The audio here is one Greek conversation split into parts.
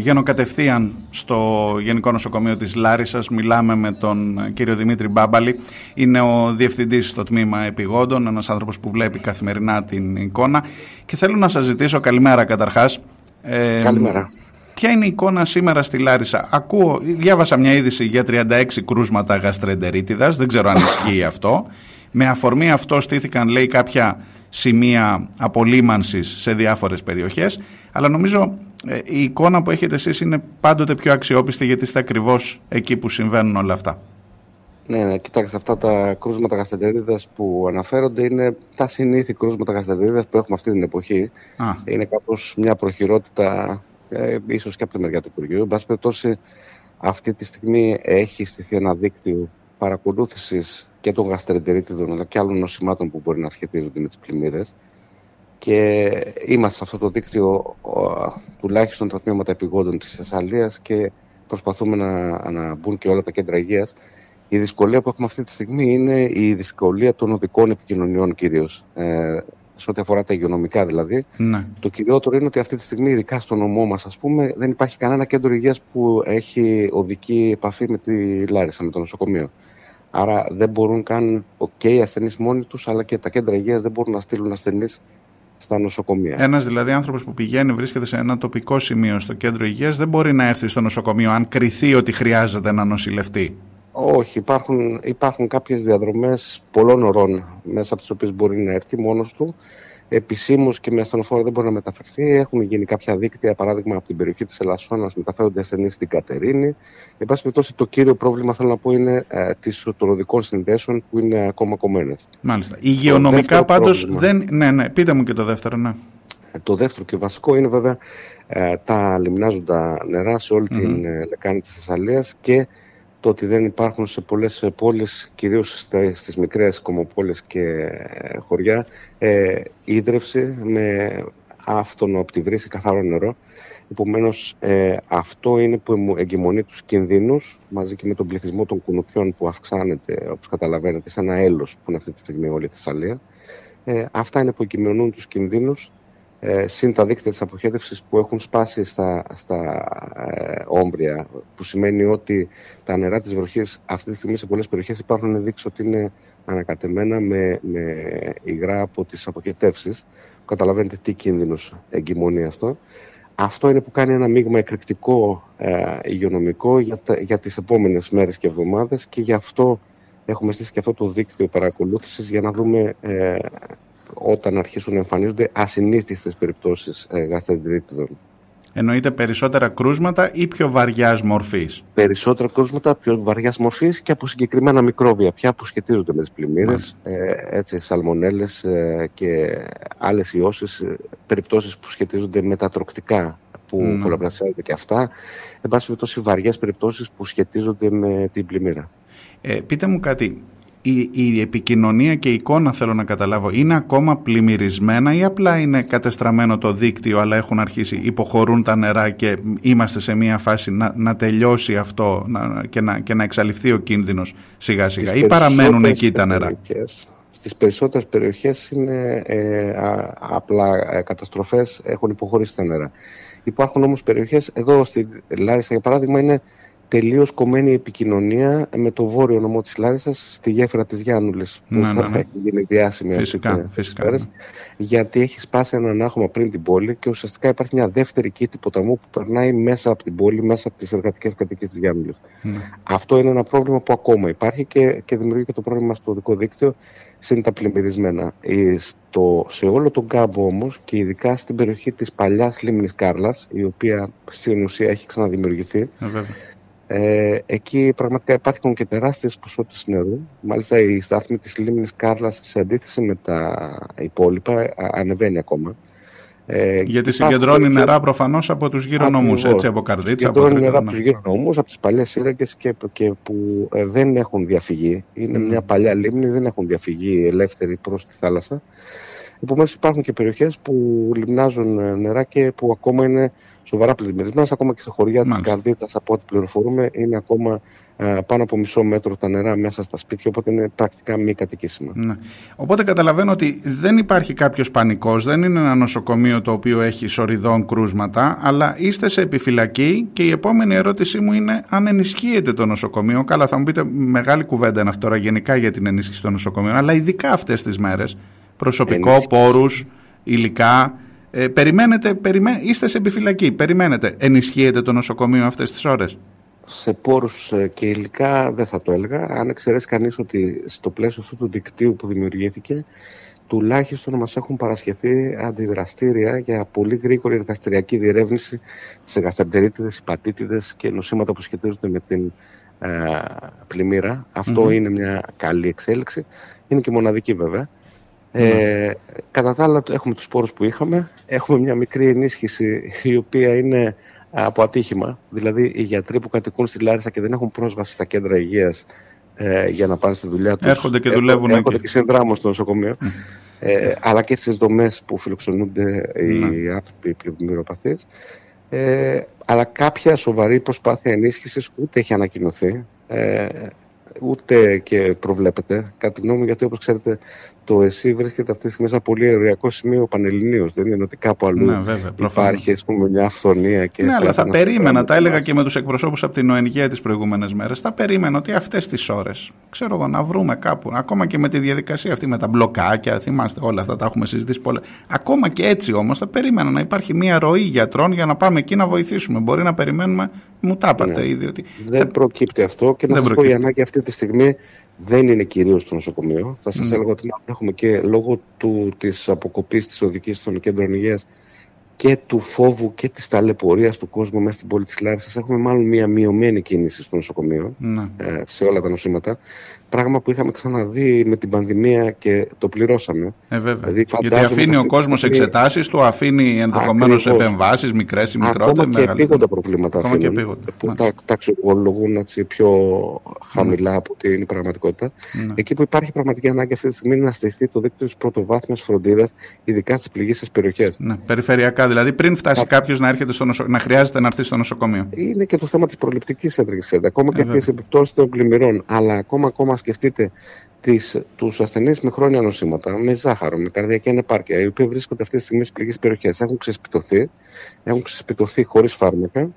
Πηγαίνω κατευθείαν στο Γενικό Νοσοκομείο της Λάρισας, μιλάμε με τον κύριο Δημήτρη Μπάμπαλη, είναι ο διευθυντής στο τμήμα επιγόντων, ένας άνθρωπος που βλέπει καθημερινά την εικόνα και θέλω να σας ζητήσω καλημέρα καταρχάς. Ε, καλημέρα. Ποια είναι η εικόνα σήμερα στη Λάρισα; Ακούω, διάβασα μια είδηση για 36 κρούσματα γαστρεντερίτιδας, δεν ξέρω αν ισχύει αυτό. Με αφορμή αυτό στήθηκαν λέει κάποια σημεία απολύμανσης σε διάφορες περιοχές αλλά νομίζω ε, η εικόνα που έχετε εσείς είναι πάντοτε πιο αξιόπιστη γιατί είστε ακριβώς εκεί που συμβαίνουν όλα αυτά. Ναι, ναι, κοιτάξτε, αυτά τα κρούσματα γαστεντερίδας που αναφέρονται είναι τα συνήθη κρούσματα γαστεντερίδας που έχουμε αυτή την εποχή. Είναι κάπως μια προχειρότητα, ε, ίσως και από τη μεριά του Υπουργείου. Εν πάση περιπτώσει, αυτή τη στιγμή έχει στηθεί ένα δίκτυο παρακολούθησης και των γαστρεντερίτιδων αλλά και άλλων νοσημάτων που μπορεί να σχετίζονται με τις πλημμύρες και είμαστε σε αυτό το δίκτυο τουλάχιστον τα τμήματα επιγόντων της Θεσσαλίας και προσπαθούμε να, να μπουν και όλα τα κέντρα υγείας. Η δυσκολία που έχουμε αυτή τη στιγμή είναι η δυσκολία των οδικών επικοινωνιών κυρίως. Ε, σε ό,τι αφορά τα υγειονομικά δηλαδή. Ναι. Το κυριότερο είναι ότι αυτή τη στιγμή, ειδικά στο νομό μας, ας πούμε, δεν υπάρχει κανένα κέντρο υγείας που έχει οδική επαφή με τη Λάρισα, με το νοσοκομείο. Άρα δεν μπορούν καν και οι ασθενείς μόνοι τους, αλλά και τα κέντρα υγείας δεν μπορούν να στείλουν ασθενείς στα νοσοκομεία. Ένας δηλαδή άνθρωπος που πηγαίνει, βρίσκεται σε ένα τοπικό σημείο στο κέντρο υγείας, δεν μπορεί να έρθει στο νοσοκομείο αν κριθεί ότι χρειάζεται να νοσηλευτεί. Όχι, υπάρχουν, υπάρχουν κάποιες διαδρομές πολλών ωρών μέσα από τις οποίες μπορεί να έρθει μόνος του. Επισήμως και με ασθενοφόρα δεν μπορεί να μεταφερθεί. Έχουν γίνει κάποια δίκτυα, παράδειγμα από την περιοχή της Ελασσόνας, μεταφέρονται ασθενείς στην Κατερίνη. Εν πάση περιπτώσει, το κύριο πρόβλημα θέλω να πω είναι ε, των οδικών συνδέσεων που είναι ακόμα κομμένες. Μάλιστα. Υγειονομικά πάντως δεν... Ναι, ναι, πείτε μου και το δεύτερο, ναι. Ε, το δεύτερο και βασικό είναι βέβαια ε, τα λιμνάζοντα νερά σε όλη την ε, λεκάνη της Θεσσαλίας και το ότι δεν υπάρχουν σε πολλές πόλεις, κυρίως στις μικρές κομμοπόλεις και χωριά, ε, ίδρυυση με άφθονο από τη βρύση καθαρό νερό. Επομένως, ε, αυτό είναι που εγκυμονεί τους κινδύνους, μαζί και με τον πληθυσμό των κουνουπιών που αυξάνεται, όπως καταλαβαίνετε, σε ένα έλος που είναι αυτή τη στιγμή όλη η Θεσσαλία. Ε, αυτά είναι που εγκυμονούν τους κινδύνους ε, συν τα δίκτυα της αποχέτευσης που έχουν σπάσει στα, στα ε, όμπρια, που σημαίνει ότι τα νερά της βροχής αυτή τη στιγμή σε πολλές περιοχές υπάρχουν δείξει ότι είναι ανακατεμένα με, με υγρά από τις αποχετεύσεις. Καταλαβαίνετε τι κίνδυνος εγκυμονεί αυτό. Αυτό είναι που κάνει ένα μείγμα εκρηκτικό ε, υγειονομικό για, τα, για τις επόμενες μέρες και εβδομάδες και γι' αυτό έχουμε στήσει και αυτό το δίκτυο παρακολούθησης για να δούμε ε, όταν αρχίσουν να εμφανίζονται ασυνήθιστες περιπτώσεις ε, γαστρεντερίτιδων. Εννοείται περισσότερα κρούσματα ή πιο βαριάς μορφής; Περισσότερα κρούσματα, πιο βαριάς μορφής και από συγκεκριμένα μικρόβια πια που σχετίζονται με τις πλημμύρες. Ε, έτσι, σαλμονέλες ε, και άλλες ιώσεις, ε, περιπτώσεις που σχετίζονται με τα τροκτικά που mm. πολλαπλασιάζονται και αυτά. Εν πάση περιπτώσει, βαριές περιπτώσεις που σχετίζονται με την πλημμύρα. Ε, πείτε μου κάτι, η, η επικοινωνία και η εικόνα θέλω να καταλάβω είναι ακόμα πλημμυρισμένα ή απλά είναι κατεστραμμένο το δίκτυο αλλά έχουν αρχίσει, υποχωρούν τα νερά και είμαστε σε μια φάση να, να τελειώσει αυτό να, και, να, και να εξαλειφθεί ο κίνδυνος σιγά σιγά ή παραμένουν εκεί τα νερά; Στις περισσότερες περιοχές είναι ε, απλά ε, καταστροφές, έχουν υποχωρήσει τα νερά. Υπάρχουν όμως περιοχές, εδώ στη Λάρισα για παράδειγμα είναι τελείως κομμένη επικοινωνία με το βόρειο νομό της Λάρισας στη γέφυρα της Γιάννουλης. Που ναι, θα ναι. έχει γίνει διάσημη φυσικά, φυσικά. γιατί έχει σπάσει ένα ανάγχωμα πριν την πόλη και ουσιαστικά υπάρχει μια δεύτερη κήτη ποταμού που περνάει μέσα από την πόλη, μέσα από τις εργατικές κατοικίες της Γιάννουλης. Ναι. Αυτό είναι ένα πρόβλημα που ακόμα υπάρχει και, και δημιουργεί και το πρόβλημα στο οδικό δίκτυο συν τα πλημμυρισμένα. Στο, σε όλο τον κάμπο όμως και ειδικά στην περιοχή της παλιάς λίμνης Κάρλας, η οποία στην ουσία έχει ξαναδημιουργηθεί. Ε, ε, εκεί πραγματικά υπάρχουν και τεράστιες ποσότητες νερού. Μάλιστα η στάθμη της λίμνης Κάρλας σε αντίθεση με τα υπόλοιπα ανεβαίνει ακόμα. Ε, Γιατί συγκεντρώνει και... νερά προφανώς από τους γύρω νόμους, έτσι, από καρδίτσα. Συγκεντρώνει από νερά από τους γύρω νόμους, από τις παλιές σύραγγες και, και που ε, δεν έχουν διαφυγή. Είναι μια παλιά λίμνη, δεν έχουν διαφυγή ελεύθερη προς τη θάλασσα. Επομένως υπάρχουν και περιοχές που λιμνάζουν νερά και που ακόμα είναι σοβαρά πλημμυρισμένε, ακόμα και σε χωριά της Καρδίτας, από ό,τι πληροφορούμε, είναι ακόμα ε, πάνω από μισό μέτρο τα νερά μέσα στα σπίτια, οπότε είναι πρακτικά μη κατοικήσιμα. Ναι. Οπότε καταλαβαίνω ότι δεν υπάρχει κάποιος πανικός, δεν είναι ένα νοσοκομείο το οποίο έχει σοριδών κρούσματα, αλλά είστε σε επιφυλακή και η επόμενη ερώτησή μου είναι αν ενισχύεται το νοσοκομείο. Καλά, θα μου πείτε μεγάλη κουβέντα είναι αυτό τώρα γενικά για την ενίσχυση των νοσοκομείων, αλλά ειδικά αυτές τις μέρες. Προσωπικό, πόρους, υλικά. Ε, περιμένετε, περιμέ... είστε σε επιφυλακή, περιμένετε. Ενισχύεται το νοσοκομείο αυτές τις ώρες. Σε πόρους ε, και υλικά δεν θα το έλεγα. Αν εξαιρέσει κανείς ότι στο πλαίσιο αυτού του δικτύου που δημιουργήθηκε τουλάχιστον μας έχουν παρασχεθεί αντιδραστήρια για πολύ γρήγορη εργαστηριακή διερεύνηση σε γαστρεντερίτιδες, υπατήτηδες και νοσήματα που σχετίζονται με την ε, πλημμύρα. είναι μια καλή εξέλιξη. Είναι και μοναδική βέβαια. Ε, κατά τα άλλα έχουμε τους σπόρους που είχαμε. Έχουμε μια μικρή ενίσχυση η οποία είναι από ατύχημα. Δηλαδή οι γιατροί που κατοικούν στη Λάρισα και δεν έχουν πρόσβαση στα κέντρα υγείας ε, για να πάνε στη δουλειά τους. Έρχονται και δουλεύουν Έρχονται και συνδράμουν στο νοσοκομείο. Ε, αλλά και στις δομές που φιλοξενούνται οι άνθρωποι πλημμυροπαθείς. Ε, αλλά κάποια σοβαρή προσπάθεια ενίσχυσης ούτε έχει ανακοινωθεί. Ε, ούτε και προβλέπεται. Κατά τη γνώμη μου, γιατί όπως ξέρετε, το ΕΣΥ βρίσκεται αυτή τη στιγμή σε ένα πολύ ωριακό σημείο πανελληνίως. Δεν είναι ότι κάπου αλλού ναι, βέβαια, υπάρχει ας πούμε, μια αυθονία. Και ναι, αλλά θα περίμενα, τα έλεγα και με τους εκπροσώπους από την ΟΕΝΓΕ τις προηγούμενες μέρες. Θα περίμενα ότι αυτές τις ώρες, ξέρω εγώ, να βρούμε κάπου, ακόμα και με τη διαδικασία αυτή με τα μπλοκάκια, θυμάστε όλα αυτά τα έχουμε συζητήσει πολλά. Ακόμα και έτσι όμως θα περίμενα να υπάρχει μια ροή γιατρών για να πάμε εκεί να βοηθήσουμε. Μπορεί να περιμένουμε, μου τα είπατε ναι. ήδη. Ότι δεν θα... προκύπτει αυτό και να σας πω η ανάγκη αυτή τη στιγμή δεν είναι κυρίως στο νοσοκομείο. Θα σας mm. έλεγα ότι έχουμε και λόγω της αποκοπής της οδικής των κέντρων υγείας και του φόβου και της ταλαιπωρίας του κόσμου μέσα στην πόλη της Λάρισας, έχουμε μάλλον μια μειωμένη κίνηση στο νοσοκομείο ναι. ε, σε όλα τα νοσήματα. Πράγμα που είχαμε ξαναδεί με την πανδημία και το πληρώσαμε. Ε, βέβαια. Δηλαδή, Γιατί αφήνει ο κόσμος στιγμή... εξετάσεις του, αφήνει ενδεχομένως επεμβάσεις μικρές ή μικρότερες. Ακόμα και επίγοντα προβλήματα Ακόμα αφήνουν, και επίγοντα. που τα, τα αξιολογούν πιο χαμηλά ναι. από ότι είναι η πραγματικότητα. Ναι. Εκεί που υπάρχει πραγματική ανάγκη αυτή τη στιγμή είναι να στηθεί το δίκτυο της πρωτοβάθμιας φροντίδας, ειδικά στις πληγήσει περιοχές. Ναι, περιφερειακά δηλαδή, πριν φτάσει κάποιος να, νοσο... να χρειάζεται να έρθει στο νοσοκομείο. Είναι και το θέμα της προληπτικής ένταξη, ακόμα και ε, τι επιπτώσεις των πλημμυρών. Αλλά ακόμα, ακόμα σκεφτείτε τις, τους ασθενείς με χρόνια νοσήματα, με ζάχαρο, με καρδιακή ανεπάρκεια, οι οποίοι βρίσκονται αυτή τη στιγμή στις πληγές περιοχές, έχουν ξεσπιτωθεί, έχουν ξεσπιτωθεί χωρίς φάρμακα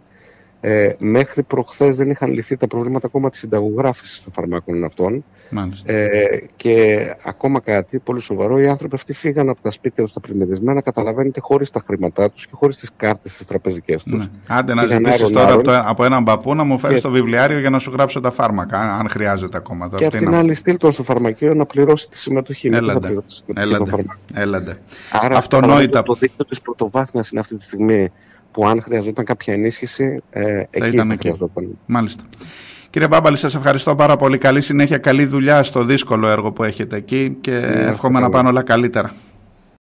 ε, μέχρι προχθές δεν είχαν λυθεί τα προβλήματα ακόμα της συνταγογράφησης των φαρμάκων αυτών. Ε, και ακόμα κάτι πολύ σοβαρό, οι άνθρωποι αυτοί φύγαν από τα σπίτια τους τα πλημμυρισμένα, καταλαβαίνετε, χωρίς τα χρήματά τους και χωρίς τις κάρτες τις τραπεζικές τους. Ναι. Άντε να ζητήσεις τώρα από, το, από, έναν παππού να μου φέρεις το βιβλιάριο για να σου γράψω τα φάρμακα, αν χρειάζεται ακόμα. Και από την άλλη, στείλ στο φαρμακείο να πληρώσει τη συμμετοχή. Έλαντε. Έλαντε. Έλαντε. Άρα, Αυτονόητα. Το δίκτυο της πρωτοβάθμιας είναι αυτή τη στιγμή που αν χρειαζόταν κάποια ενίσχυση, ε, θα εκεί ήταν θα χρειαζόταν. Μάλιστα. Κύριε Μπάμπαλη, σας ευχαριστώ πάρα πολύ. Καλή συνέχεια, καλή δουλειά στο δύσκολο έργο που έχετε εκεί και ναι, εύχομαι να πάνε όλα καλύτερα.